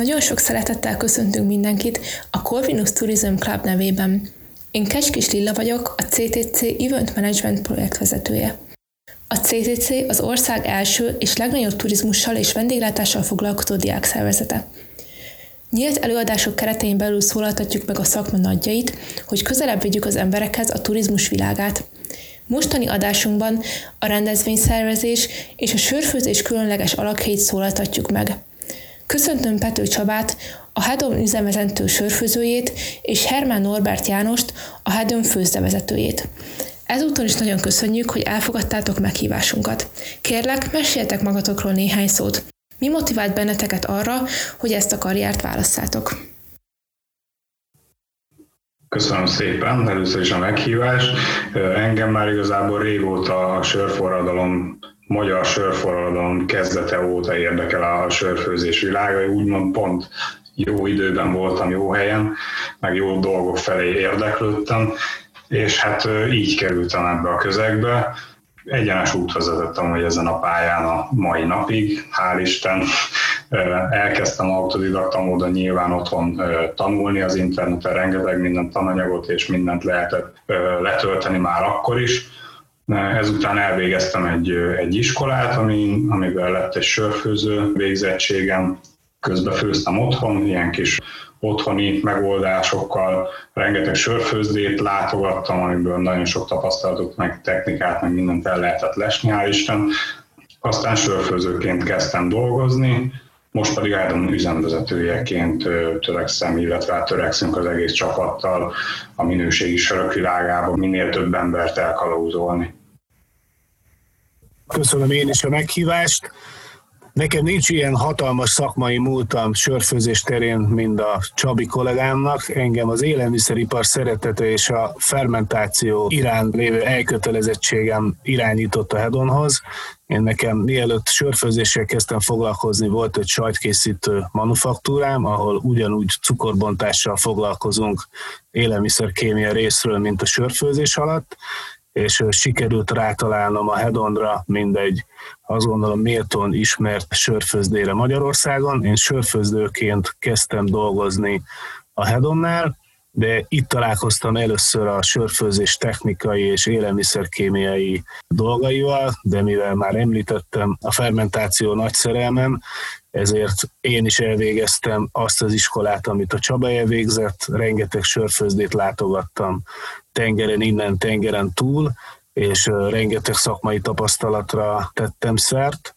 Nagyon sok szeretettel köszöntünk mindenkit a Corvinus Tourism Club nevében. Én Kecskis Lilla vagyok, a CTC Event Management projektvezetője. A CTC az ország első és legnagyobb turizmussal és vendéglátással foglalkozó diákszervezete. Nyílt előadások keretein belül szólaltatjuk meg a szakma nagyjait, hogy közelebb vigyük az emberekhez a turizmus világát. Mostani adásunkban a rendezvényszervezés és a sörfőzés különleges alakhelyét szólaltatjuk meg. Köszöntöm Pető Csabát, a Hedon üzemvezető sörfőzőjét, és Hermán Norbert Jánost, a Hedon főzdevezetőjét. Ezúton is nagyon köszönjük, hogy elfogadtátok meghívásunkat. Kérlek, meséljetek magatokról néhány szót. Mi motivált benneteket arra, hogy ezt a karriert válasszátok? Köszönöm szépen, először is a meghívást. Engem már igazából régóta a sörforradalom, magyar sörforradalom kezdete óta érdekel a sörfőzés világa, úgymond pont jó időben voltam, jó helyen, meg jó dolgok felé érdeklődtem, és hát így kerültem ebbe a közegbe egyenes út vezetettem, hogy ezen a pályán a mai napig, hál' Isten. Elkezdtem autodidakta módon nyilván otthon tanulni az interneten, rengeteg minden tananyagot és mindent lehetett letölteni már akkor is. Ezután elvégeztem egy, egy iskolát, ami, amivel lett egy sörfőző végzettségem, közben főztem otthon, ilyen kis otthoni megoldásokkal, rengeteg sörfőzdét látogattam, amiből nagyon sok tapasztalatot, meg technikát, meg mindent el lehetett lesni, hál' Isten. Aztán sörfőzőként kezdtem dolgozni, most pedig Ádám üzemvezetőjeként törekszem, illetve törekszünk az egész csapattal a minőségi sörök világában minél több embert elkalauzolni. Köszönöm én is a meghívást. Nekem nincs ilyen hatalmas szakmai múltam sörfőzés terén, mint a Csabi kollégámnak. Engem az élelmiszeripar szeretete és a fermentáció irán lévő elkötelezettségem irányított a Hedonhoz. Én nekem mielőtt sörfőzéssel kezdtem foglalkozni, volt egy sajtkészítő manufaktúrám, ahol ugyanúgy cukorbontással foglalkozunk élelmiszerkémia részről, mint a sörfőzés alatt, és sikerült rátalálnom a Hedonra, mindegy, azt gondolom méltón ismert sörfőzdére Magyarországon. Én sörfőzdőként kezdtem dolgozni a Hedonnál, de itt találkoztam először a sörfőzés technikai és élelmiszerkémiai dolgaival, de mivel már említettem, a fermentáció nagy szerelmem, ezért én is elvégeztem azt az iskolát, amit a Csaba elvégzett, rengeteg sörfőzdét látogattam tengeren innen, tengeren túl, és rengeteg szakmai tapasztalatra tettem szert,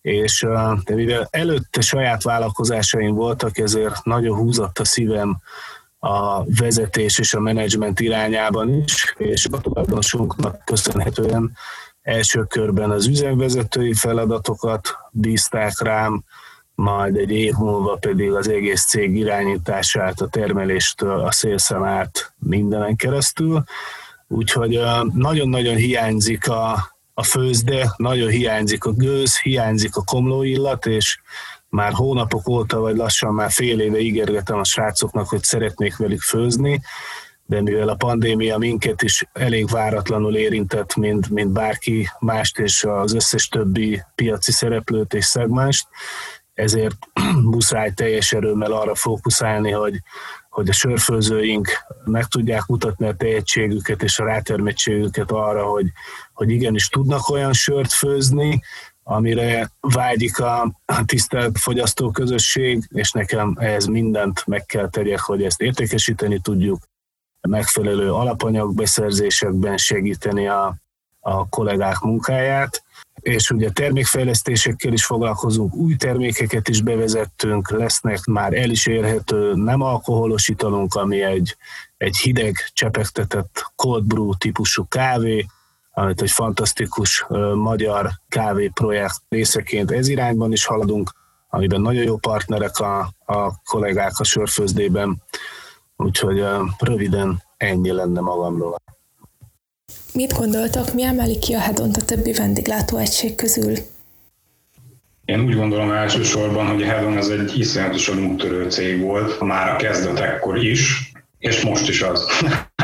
és de mivel előtte saját vállalkozásaim voltak, ezért nagyon húzott a szívem a vezetés és a menedzsment irányában is, és a tulajdonosunknak köszönhetően első körben az üzemvezetői feladatokat bízták rám, majd egy év múlva pedig az egész cég irányítását, a termeléstől a szélszem át mindenen keresztül. Úgyhogy nagyon-nagyon hiányzik a, a főzde, nagyon hiányzik a gőz, hiányzik a komlóillat, és már hónapok óta, vagy lassan már fél éve ígérgetem a srácoknak, hogy szeretnék velük főzni, de mivel a pandémia minket is elég váratlanul érintett, mint, mint bárki mást, és az összes többi piaci szereplőt és szegmást, ezért muszáj teljes erőmmel arra fókuszálni, hogy, hogy a sörfőzőink meg tudják mutatni a tehetségüket és a rátermettségüket arra, hogy, hogy igenis tudnak olyan sört főzni, amire vágyik a tisztelt fogyasztóközösség, és nekem ehhez mindent meg kell tegyek, hogy ezt értékesíteni tudjuk, megfelelő alapanyagbeszerzésekben segíteni a, a kollégák munkáját, és ugye termékfejlesztésekkel is foglalkozunk, új termékeket is bevezettünk, lesznek már el is érhető nem alkoholos italunk, ami egy, egy hideg, csepegtetett cold brew típusú kávé, amit egy fantasztikus magyar kávé projekt részeként ez irányban is haladunk, amiben nagyon jó partnerek a, a kollégák a sörfőzdében, úgyhogy röviden ennyi lenne magamról. Mit gondoltak, mi emeli ki a Hedont a többi vendéglátóegység közül? Én úgy gondolom elsősorban, hogy a Hedon ez egy iszonyatosan úttörő cég volt, már a kezdetekkor is, és most is az.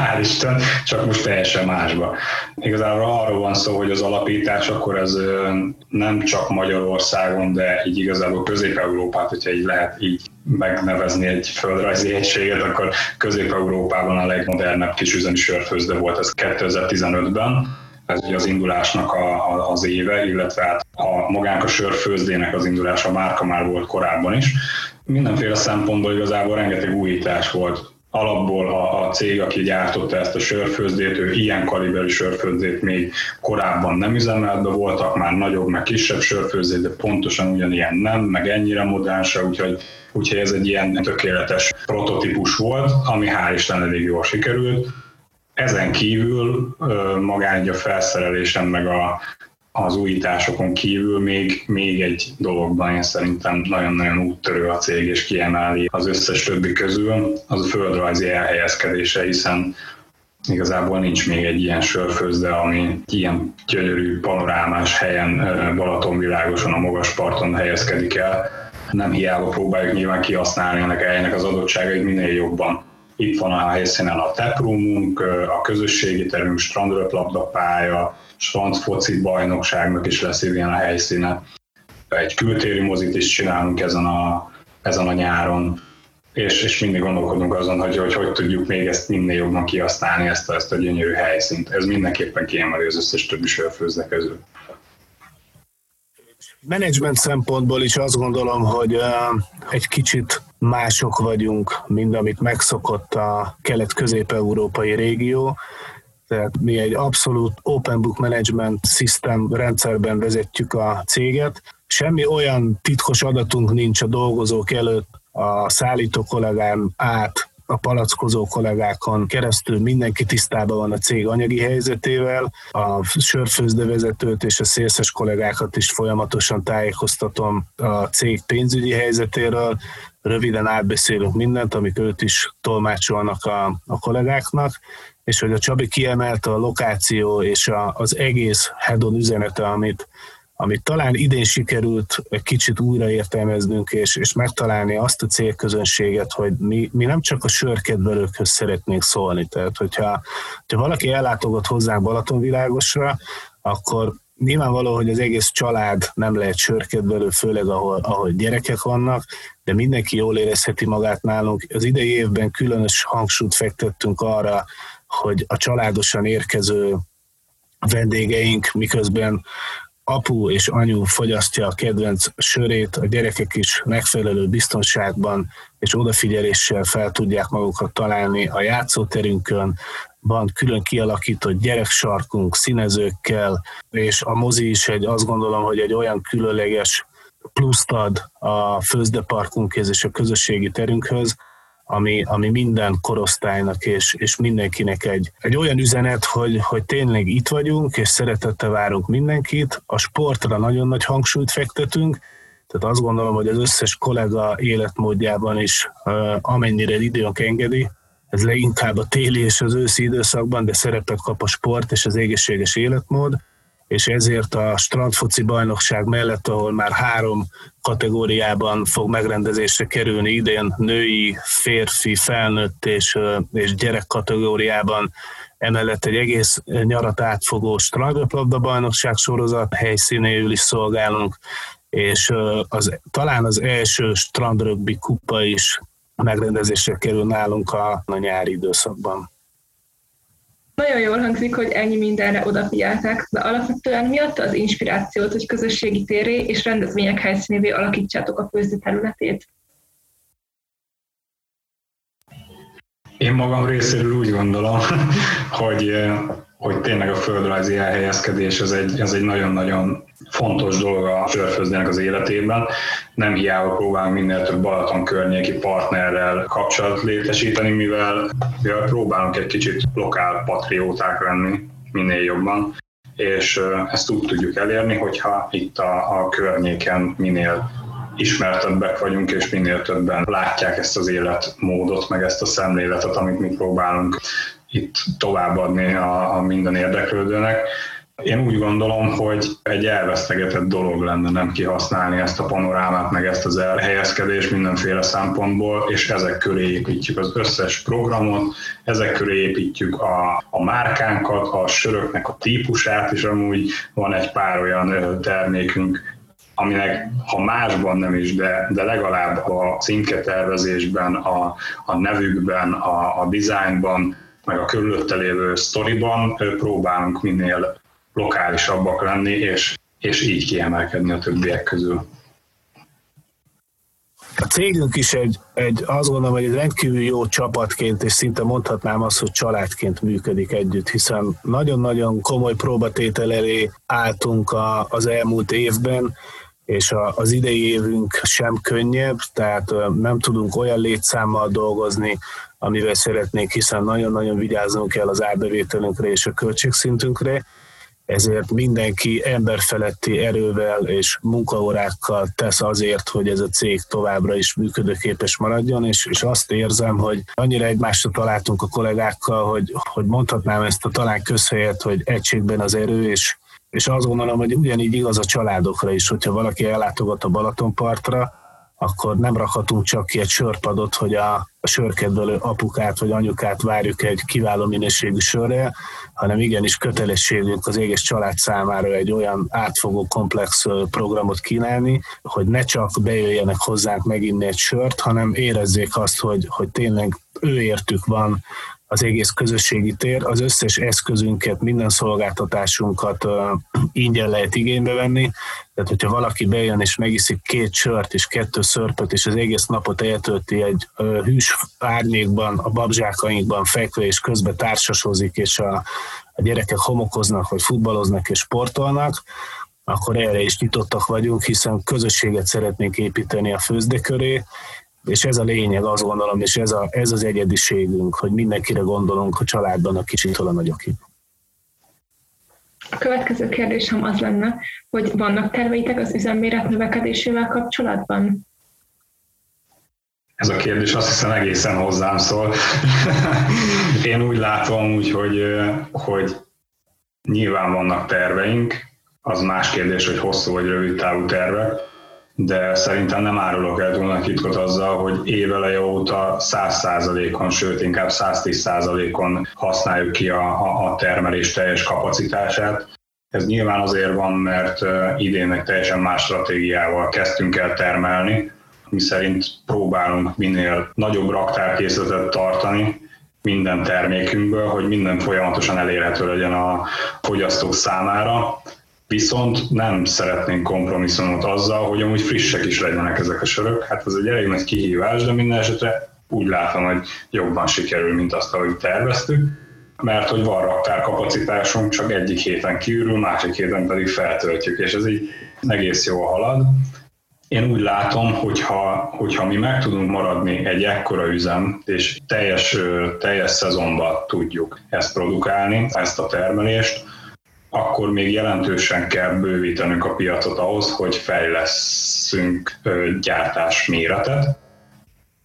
Hál' Isten, csak most teljesen másba. Igazából arról van szó, hogy az alapítás akkor ez nem csak Magyarországon, de így igazából Közép-Európát, hogyha így lehet így megnevezni egy földrajzi egységet, akkor Közép-Európában a legmodernebb kisüzemi sörfőzde volt ez 2015-ben, ez ugye az indulásnak a, a, az éve, illetve hát a magánk a sörfőzdének az indulása márka már volt korábban is. Mindenféle szempontból igazából rengeteg újítás volt alapból a, a cég, aki gyártotta ezt a sörfőzdét, ő ilyen kaliberű sörfőzdét még korábban nem üzemelt, de voltak már nagyobb, meg kisebb sörfőzdét, de pontosan ugyanilyen nem, meg ennyire modernse, úgyhogy, úgyhogy ez egy ilyen tökéletes prototípus volt, ami hál' Isten elég jól sikerült. Ezen kívül magán a felszerelésen, meg a, az újításokon kívül még, még egy dologban én szerintem nagyon-nagyon úttörő a cég, és kiemeli az összes többi közül, az a földrajzi elhelyezkedése, hiszen igazából nincs még egy ilyen sörfőzde, ami ilyen gyönyörű panorámás helyen Balatonvilágoson, a magas parton helyezkedik el. Nem hiába próbáljuk nyilván kihasználni ennek a helynek az adottságait minél jobban. Itt van a helyszínen a taproomunk, a közösségi terünk, strandröplabdapálya, strand foci bajnokságnak is lesz ilyen a helyszíne. Egy kültéri mozit is csinálunk ezen a, ezen a nyáron, és, és mindig gondolkodunk azon, hogy, hogy hogy tudjuk még ezt minél jobban kihasználni, ezt a, ezt a gyönyörű helyszínt. Ez mindenképpen kiemeli az összes többi sörfőzde közül. Management szempontból is azt gondolom, hogy egy kicsit mások vagyunk, mint amit megszokott a kelet-közép-európai régió. Tehát mi egy abszolút open book management system rendszerben vezetjük a céget. Semmi olyan titkos adatunk nincs a dolgozók előtt, a szállító kollégán át, a palackozó kollégákon keresztül mindenki tisztában van a cég anyagi helyzetével, a sörfőzdevezetőt és a szélszes kollégákat is folyamatosan tájékoztatom a cég pénzügyi helyzetéről, röviden átbeszélünk mindent, amik őt is tolmácsolnak a, a kollégáknak, és hogy a Csabi kiemelte a lokáció és a, az egész hedon üzenete, amit, amit talán idén sikerült egy kicsit újraértelmeznünk, és, és megtalálni azt a célközönséget, hogy mi, mi nem csak a sörkedvelőkhöz szeretnénk szólni. Tehát, hogyha, hogyha valaki ellátogat hozzánk Balatonvilágosra, akkor nyilvánvaló, hogy az egész család nem lehet sörkedvelő, főleg ahol, ahol gyerekek vannak, de mindenki jól érezheti magát nálunk. Az idei évben különös hangsúlyt fektettünk arra, hogy a családosan érkező vendégeink miközben apu és anyu fogyasztja a kedvenc sörét, a gyerekek is megfelelő biztonságban és odafigyeléssel fel tudják magukat találni a játszóterünkön, van külön kialakított gyereksarkunk színezőkkel, és a mozi is egy, azt gondolom, hogy egy olyan különleges pluszt ad a főzdeparkunkhez és a közösségi terünkhöz, ami, ami minden korosztálynak és, és mindenkinek egy, egy olyan üzenet, hogy, hogy tényleg itt vagyunk, és szeretettel várunk mindenkit. A sportra nagyon nagy hangsúlyt fektetünk, tehát azt gondolom, hogy az összes kollega életmódjában is, amennyire időnk engedi, ez leginkább a téli és az őszi időszakban, de szerepet kap a sport és az egészséges életmód, és ezért a strandfoci bajnokság mellett, ahol már három kategóriában fog megrendezésre kerülni idén, női, férfi, felnőtt és, és gyerek kategóriában, emellett egy egész nyarat átfogó strandröplabda bajnokság sorozat helyszínéül is szolgálunk, és az, talán az első strandrögbi kupa is megrendezésre kerül nálunk a, a nyári időszakban. Nagyon jól hangzik, hogy ennyi mindenre odafigyeltek, de alapvetően mi adta az inspirációt, hogy közösségi téré és rendezvények helyszínévé alakítsátok a főző területét? Én magam részéről úgy gondolom, hogy, hogy tényleg a földrajzi elhelyezkedés az egy, az egy nagyon-nagyon fontos dolog a sörfőzdének az életében. Nem hiába próbálunk minél több Balaton környéki partnerrel kapcsolat létesíteni, mivel, mivel próbálunk egy kicsit lokál patrióták lenni minél jobban, és ezt úgy tudjuk elérni, hogyha itt a, a környéken minél ismertebbek vagyunk, és minél többen látják ezt az életmódot, meg ezt a szemléletet, amit mi próbálunk itt továbbadni a, a minden érdeklődőnek. Én úgy gondolom, hogy egy elvesztegetett dolog lenne nem kihasználni ezt a panorámát, meg ezt az elhelyezkedést mindenféle szempontból, és ezek köré építjük az összes programot, ezek köré építjük a, a márkánkat, a söröknek a típusát, és amúgy van egy pár olyan termékünk, aminek ha másban nem is, de, de legalább a címketervezésben, a, a nevükben, a, a dizájnban, meg a körülötte lévő sztoriban próbálunk minél lokálisabbak lenni, és, és így kiemelkedni a többiek közül. A cégünk is egy, egy, azt gondolom, hogy egy rendkívül jó csapatként, és szinte mondhatnám azt, hogy családként működik együtt, hiszen nagyon-nagyon komoly próbatétel elé álltunk a, az elmúlt évben, és a, az idei évünk sem könnyebb, tehát nem tudunk olyan létszámmal dolgozni, amivel szeretnénk, hiszen nagyon-nagyon vigyáznunk kell az árbevételünkre és a költségszintünkre, ezért mindenki emberfeletti erővel és munkaórákkal tesz azért, hogy ez a cég továbbra is működőképes maradjon, és, és azt érzem, hogy annyira egymásra találtunk a kollégákkal, hogy, hogy mondhatnám ezt a talán közhelyet, hogy egységben az erő, és, és azt gondolom, hogy ugyanígy igaz a családokra is, hogyha valaki ellátogat a Balatonpartra, akkor nem rakhatunk csak ki egy sörpadot, hogy a, a sörkedvelő apukát vagy anyukát várjuk egy kiváló minőségű sörre, hanem igenis kötelességünk az egész család számára egy olyan átfogó, komplex programot kínálni, hogy ne csak bejöjjenek hozzánk meginni egy sört, hanem érezzék azt, hogy, hogy tényleg ő értük van az egész közösségi tér, az összes eszközünket, minden szolgáltatásunkat ingyen lehet igénybe venni, tehát hogyha valaki bejön és megiszik két sört és kettő szörpöt, és az egész napot eltölti egy hűs árnyékban, a babzsákainkban fekve, és közben társasozik, és a, a gyerekek homokoznak, vagy futballoznak és sportolnak, akkor erre is nyitottak vagyunk, hiszen közösséget szeretnénk építeni a főzde köré, és ez a lényeg, azt gondolom, és ez, a, ez az egyediségünk, hogy mindenkire gondolunk a családban a kisitől a nagyokig. A következő kérdésem az lenne, hogy vannak terveitek az üzemméret növekedésével kapcsolatban? Ez a kérdés azt hiszem egészen hozzám szól. Én úgy látom, úgy, hogy, hogy nyilván vannak terveink, az más kérdés, hogy hosszú vagy rövid távú tervek, de szerintem nem árulok el túl titkot azzal, hogy éveleje óta 100%-on, sőt inkább 110%-on használjuk ki a, a termelés teljes kapacitását. Ez nyilván azért van, mert idénnek teljesen más stratégiával kezdtünk el termelni, mi szerint próbálunk minél nagyobb raktárkészletet tartani, minden termékünkből, hogy minden folyamatosan elérhető legyen a fogyasztók számára, Viszont nem szeretnénk kompromisszumot azzal, hogy amúgy frissek is legyenek ezek a sörök. Hát ez egy elég nagy kihívás, de minden esetre úgy látom, hogy jobban sikerül, mint azt, ahogy terveztük, mert hogy van raktárkapacitásunk, csak egyik héten kiürül, másik héten pedig feltöltjük, és ez így egész jól halad. Én úgy látom, hogyha, hogyha mi meg tudunk maradni egy ekkora üzem, és teljes, teljes szezonban tudjuk ezt produkálni, ezt a termelést, akkor még jelentősen kell bővítenünk a piacot ahhoz, hogy fejleszünk gyártás méretet,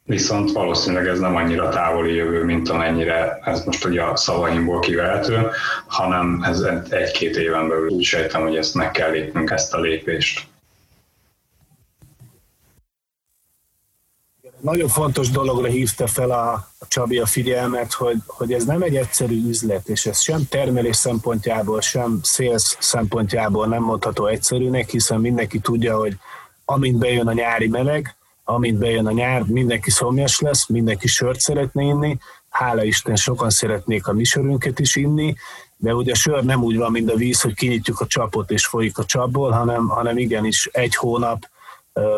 viszont valószínűleg ez nem annyira távoli jövő, mint amennyire ez most ugye a szavaimból kivehető, hanem ez egy-két éven belül úgy sejtem, hogy ezt meg kell lépnünk, ezt a lépést. Nagyon fontos dologra hívta fel a, Csabi a figyelmet, hogy, hogy ez nem egy egyszerű üzlet, és ez sem termelés szempontjából, sem szélsz szempontjából nem mondható egyszerűnek, hiszen mindenki tudja, hogy amint bejön a nyári meleg, amint bejön a nyár, mindenki szomjas lesz, mindenki sört szeretne inni, hála Isten sokan szeretnék a mi sörünket is inni, de ugye a sör nem úgy van, mint a víz, hogy kinyitjuk a csapot és folyik a csapból, hanem, hanem igenis egy hónap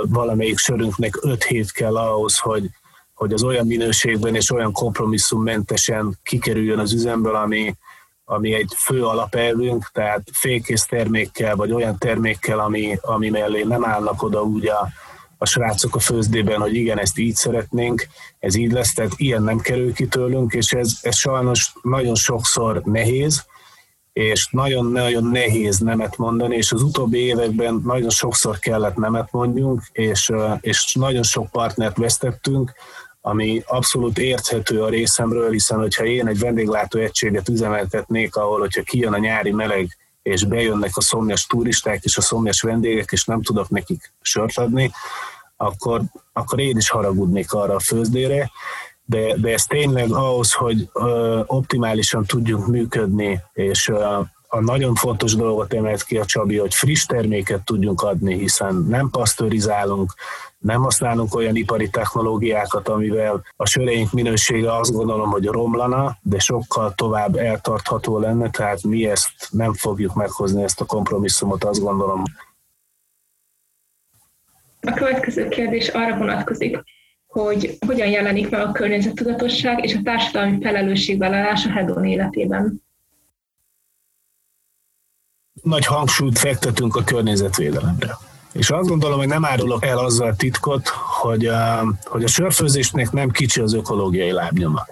valamelyik sörünknek öt hét kell ahhoz, hogy, hogy az olyan minőségben és olyan kompromisszummentesen kikerüljön az üzemből, ami, ami egy fő alapelvünk, tehát félkész termékkel, vagy olyan termékkel, ami, ami mellé nem állnak oda úgy a, a srácok a főzdében, hogy igen, ezt így szeretnénk, ez így lesz, tehát ilyen nem kerül ki tőlünk, és ez, ez sajnos nagyon sokszor nehéz, és nagyon-nagyon nehéz nemet mondani, és az utóbbi években nagyon sokszor kellett nemet mondjunk, és, és nagyon sok partnert vesztettünk, ami abszolút érthető a részemről, hiszen hogyha én egy vendéglátó egységet üzemeltetnék, ahol hogyha kijön a nyári meleg, és bejönnek a szomjas turisták és a szomjas vendégek, és nem tudok nekik sört adni, akkor, akkor én is haragudnék arra a főzdére, de, de ez tényleg ahhoz, hogy ö, optimálisan tudjunk működni, és ö, a nagyon fontos dolgot emelt ki a Csabi, hogy friss terméket tudjunk adni, hiszen nem pasztorizálunk, nem használunk olyan ipari technológiákat, amivel a söreink minősége azt gondolom, hogy romlana, de sokkal tovább eltartható lenne, tehát mi ezt nem fogjuk meghozni, ezt a kompromisszumot, azt gondolom. A következő kérdés arra vonatkozik, hogy hogyan jelenik meg a környezettudatosság és a társadalmi felelősségvállalás a Hedon életében. Nagy hangsúlyt fektetünk a környezetvédelemre. És azt gondolom, hogy nem árulok el azzal a titkot, hogy a, hogy a sörfőzésnek nem kicsi az ökológiai lábnyoma.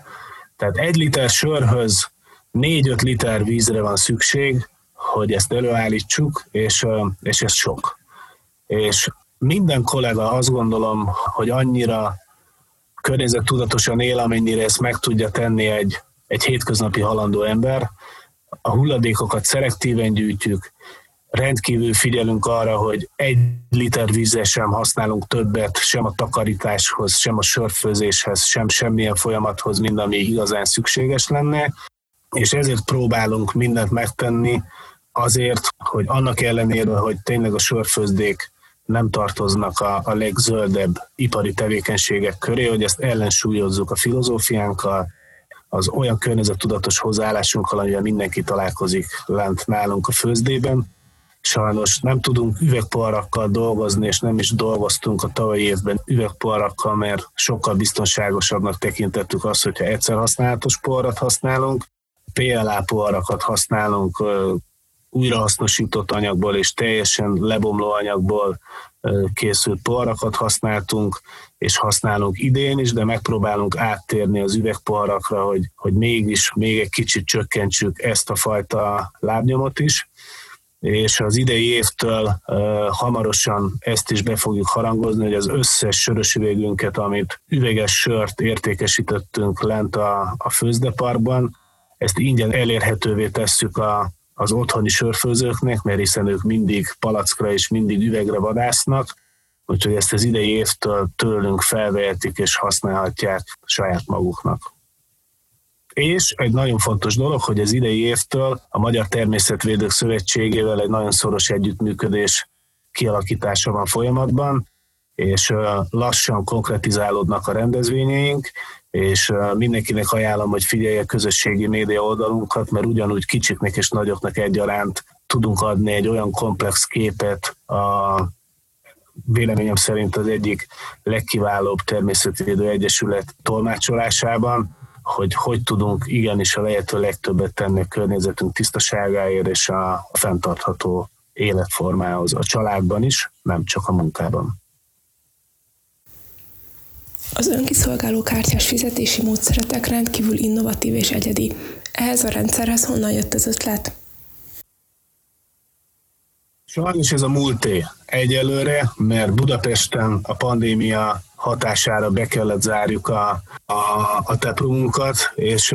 Tehát egy liter sörhöz 4-5 liter vízre van szükség, hogy ezt előállítsuk, és, és ez sok. És minden kollega azt gondolom, hogy annyira környezettudatosan él, amennyire ezt meg tudja tenni egy, egy hétköznapi halandó ember. A hulladékokat szelektíven gyűjtjük, rendkívül figyelünk arra, hogy egy liter vízzel sem használunk többet, sem a takarításhoz, sem a sörfőzéshez, sem semmilyen folyamathoz, mint ami igazán szükséges lenne, és ezért próbálunk mindent megtenni azért, hogy annak ellenére, hogy tényleg a sörfőzdék nem tartoznak a, a legzöldebb ipari tevékenységek köré, hogy ezt ellensúlyozzuk a filozófiánkkal, az olyan környezettudatos hozzáállásunkkal, amivel mindenki találkozik lent nálunk a főzdében. Sajnos nem tudunk üvegpoharakkal dolgozni, és nem is dolgoztunk a tavalyi évben üvegpoharakkal, mert sokkal biztonságosabbnak tekintettük azt, hogyha egyszer használatos poharat használunk, PLA poharakat használunk újrahasznosított anyagból és teljesen lebomló anyagból készült poharakat használtunk, és használunk idén is, de megpróbálunk áttérni az üvegpoharakra, hogy, hogy mégis még egy kicsit csökkentsük ezt a fajta lábnyomot is. És az idei évtől uh, hamarosan ezt is be fogjuk harangozni, hogy az összes sörös üvegünket, amit üveges sört értékesítettünk lent a, a főzdeparkban, ezt ingyen elérhetővé tesszük a, az otthoni sörfőzőknek, mert hiszen ők mindig palackra és mindig üvegre vadásznak, úgyhogy ezt az idei évtől tőlünk felvehetik és használhatják saját maguknak. És egy nagyon fontos dolog, hogy az idei évtől a Magyar Természetvédők Szövetségével egy nagyon szoros együttműködés kialakítása van folyamatban, és lassan konkretizálódnak a rendezvényeink, és mindenkinek ajánlom, hogy figyelje a közösségi média oldalunkat, mert ugyanúgy kicsiknek és nagyoknak egyaránt tudunk adni egy olyan komplex képet a véleményem szerint az egyik legkiválóbb természetvédő egyesület tolmácsolásában, hogy hogy tudunk igenis a lehető legtöbbet tenni a környezetünk tisztaságáért és a fenntartható életformához a családban is, nem csak a munkában. Az önkiszolgáló kártyás fizetési módszeretek rendkívül innovatív és egyedi. Ehhez a rendszerhez honnan jött az ötlet? Sajnos ez a múlté egyelőre, mert Budapesten a pandémia hatására be kellett zárjuk a, a, a teprumunkat, és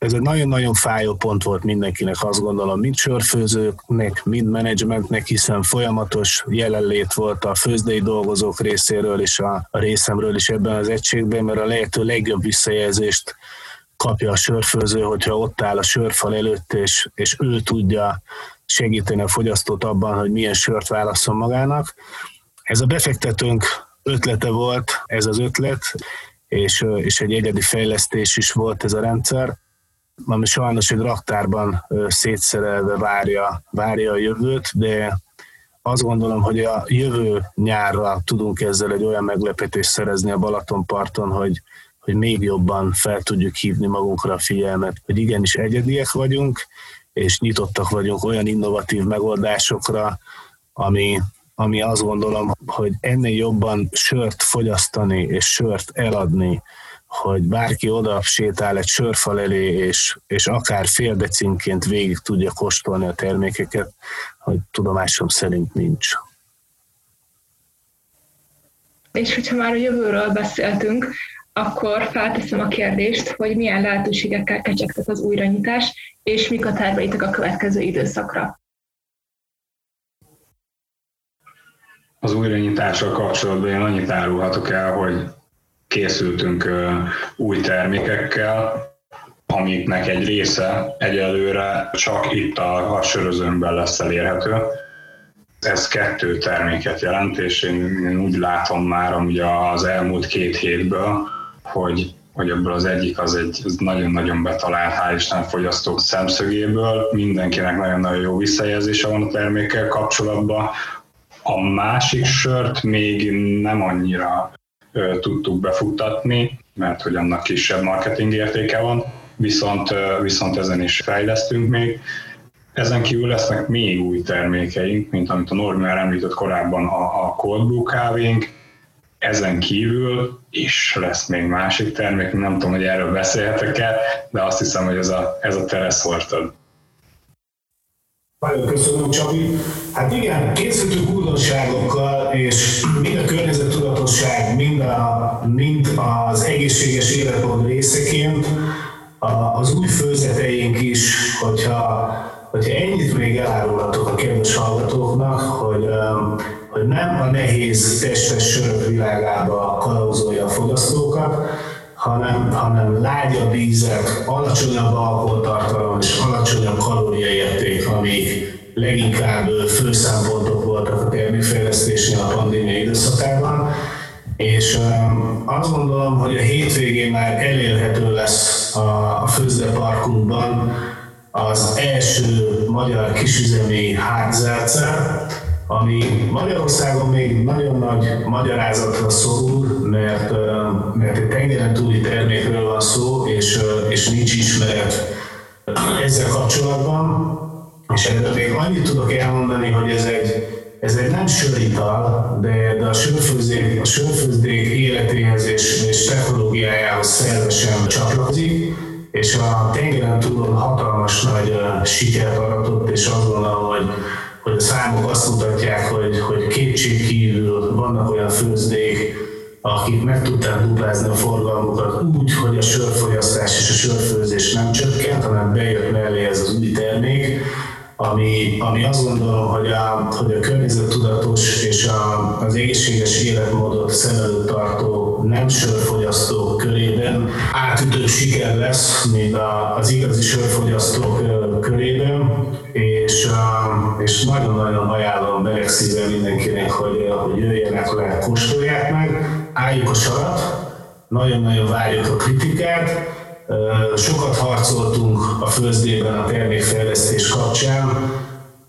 ez egy nagyon-nagyon fájó pont volt mindenkinek, azt gondolom, mind sörfőzőknek, mind menedzsmentnek, hiszen folyamatos jelenlét volt a főzdei dolgozók részéről és a, részemről is ebben az egységben, mert a lehető legjobb visszajelzést kapja a sörfőző, hogyha ott áll a sörfal előtt, és, és ő tudja segíteni a fogyasztót abban, hogy milyen sört válaszol magának. Ez a befektetőnk ötlete volt, ez az ötlet, és, és egy egyedi fejlesztés is volt ez a rendszer, ami sajnos egy raktárban szétszerelve várja, várja a jövőt, de azt gondolom, hogy a jövő nyárra tudunk ezzel egy olyan meglepetést szerezni a Balatonparton, hogy, hogy még jobban fel tudjuk hívni magunkra a figyelmet, hogy igenis egyediek vagyunk, és nyitottak vagyunk olyan innovatív megoldásokra, ami, ami azt gondolom, hogy ennél jobban sört fogyasztani és sört eladni, hogy bárki oda sétál egy sörfal elé, és, és akár fél decinként végig tudja kóstolni a termékeket, hogy tudomásom szerint nincs. És hogyha már a jövőről beszéltünk, akkor felteszem a kérdést, hogy milyen lehetőségekkel kecsegtet az újranyitás, és mik a terveitek a következő időszakra. Az újranyitással kapcsolatban én annyit árulhatok el, hogy készültünk új termékekkel, amiknek egy része egyelőre csak itt a, a sörözőnkben lesz elérhető. Ez kettő terméket jelent, és én úgy látom már ugye az elmúlt két hétből, hogy hogy ebből az egyik az egy nagyon-nagyon betalált, hál' Isten fogyasztók szemszögéből, mindenkinek nagyon-nagyon jó visszajelzése van a termékkel kapcsolatban. A másik sört még nem annyira tudtuk befuttatni, mert hogy annak kisebb marketing értéke van, viszont, viszont ezen is fejlesztünk még. Ezen kívül lesznek még új termékeink, mint amit a Normi említett korábban, a, a Cold Brew kávénk, ezen kívül is lesz még másik termék, nem tudom, hogy erről beszélhetek-e, de azt hiszem, hogy ez a, ez a Tereszortad. Nagyon köszönöm, Csabi. Hát igen, készültünk újdonságokkal, és mind a környezettudatosság, mind, a, mind az egészséges életmód részeként az új főzeteink is, hogyha, hogyha ennyit még elárulhatok a kedves hallgatóknak, hogy hogy nem a nehéz testes sörök világába kalauzolja a fogyasztókat, hanem, hanem lágyabb ízek, alacsonyabb alkoholtartalom és alacsonyabb kalóriaérték, amik leginkább főszempontok voltak a termékfejlesztésnél a pandémia időszakában. És um, azt gondolom, hogy a hétvégén már elérhető lesz a, a főzdeparkunkban az első magyar kisüzemi hátzelce, ami Magyarországon még nagyon nagy magyarázatra szorul, mert, mert egy tengeren túli termékről van szó, és, és nincs ismeret ezzel kapcsolatban. És erről még annyit tudok elmondani, hogy ez egy, ez egy nem sörital, de, de a sörfőzdék, a sörfőzdék életéhez és, és technológiájához szervesen csatlakozik, és a tengeren túlon hatalmas nagy sikert aratott, és azt gondolom, hogy hogy a számok azt mutatják, hogy, hogy kétség kívül vannak olyan főzdék, akik meg tudták duplázni a forgalmukat úgy, hogy a sörfogyasztás és a sörfőzés nem csökkent, hanem bejött mellé ez az új termék, ami, ami azt gondolom, hogy a, hogy a környezettudatos és a, az egészséges életmódot szem előtt tartó nem sörfogyasztók körében átütő siker lesz, mint a, az igazi sörfogyasztók körében, és, és nagyon-nagyon ajánlom meleg szívvel mindenkinek, hogy, hogy jöjjenek le, kóstolják meg, álljuk a sarat, nagyon-nagyon várjuk a kritikát, Sokat harcoltunk a főzdében a termékfejlesztés kapcsán,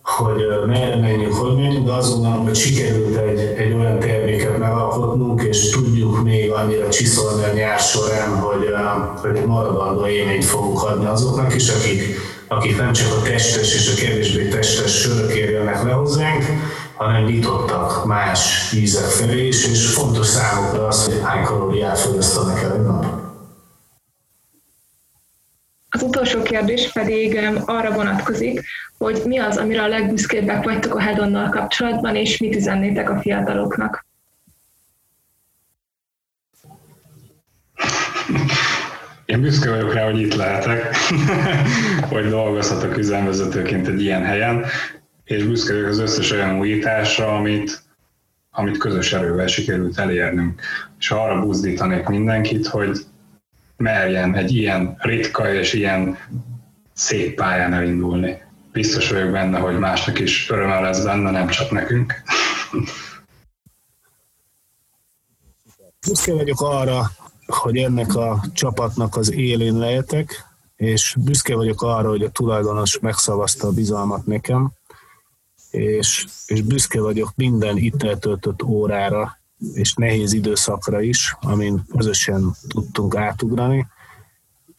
hogy merre menjünk, hogy menjünk, de azt gondolom, hogy sikerült egy, egy olyan terméket megalkotnunk, és tudjuk még annyira csiszolni a nyár során, hogy, hogy maradandó élményt fogunk adni azoknak is, akik, akik nem csak a testes és a kevésbé testes sörökért jönnek le hozzánk, hanem nyitottak más ízek felé is, és fontos számukra az, hogy hány kalóriát fogyasztanak el egy nap. Az utolsó kérdés pedig arra vonatkozik, hogy mi az, amire a legbüszkébbek vagytok a Hedonnal kapcsolatban, és mit üzennétek a fiataloknak? Én büszke vagyok rá, hogy itt lehetek, hogy dolgozhatok üzemvezetőként egy ilyen helyen, és büszke vagyok az összes olyan újításra, amit, amit közös erővel sikerült elérnünk. És arra buzdítanék mindenkit, hogy merjen egy ilyen ritka és ilyen szép pályán elindulni. Biztos vagyok benne, hogy másnak is öröme lesz benne, nem csak nekünk. Büszke vagyok arra, hogy ennek a csapatnak az élén lehetek, és büszke vagyok arra, hogy a tulajdonos megszavazta a bizalmat nekem, és, és büszke vagyok minden itt eltöltött órára, és nehéz időszakra is, amin közösen tudtunk átugrani.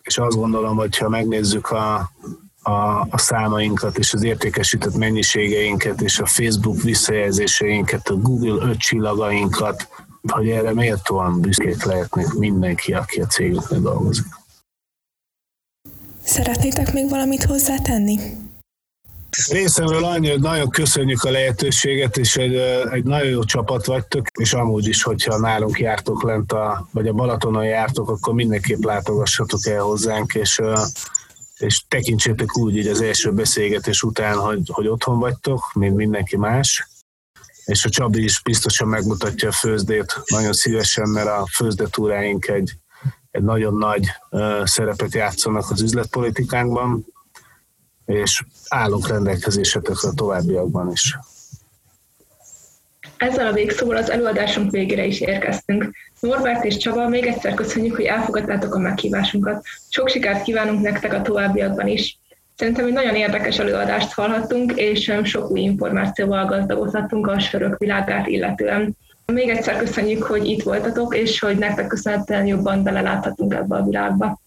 És azt gondolom, hogy ha megnézzük a, a, a számainkat és az értékesített mennyiségeinket és a Facebook visszajelzéseinket, a Google öt csillagainkat, hogy erre méltóan büszkék lehetnek mindenki, aki a cégünknél dolgozik. Szeretnétek még valamit hozzátenni? Részemről annyi, hogy nagyon köszönjük a lehetőséget, és egy, egy nagyon jó csapat vagytok, és amúgy is, hogyha nálunk jártok lent, a, vagy a Balatonon jártok, akkor mindenképp látogassatok el hozzánk, és, és tekintsétek úgy így az első beszélgetés után, hogy, hogy otthon vagytok, mint mindenki más. És a Csabi is biztosan megmutatja a főzdét nagyon szívesen, mert a főzdetúráink egy, egy nagyon nagy szerepet játszanak az üzletpolitikánkban, és állunk rendelkezésetekre a továbbiakban is. Ezzel a végszóval az előadásunk végére is érkeztünk. Norbert és Csaba, még egyszer köszönjük, hogy elfogadtátok a meghívásunkat. Sok sikert kívánunk nektek a továbbiakban is. Szerintem egy nagyon érdekes előadást hallhattunk, és sok új információval gazdagodhattunk a sörök világát illetően. Még egyszer köszönjük, hogy itt voltatok, és hogy nektek köszönhetően jobban beleláthatunk ebbe a világba.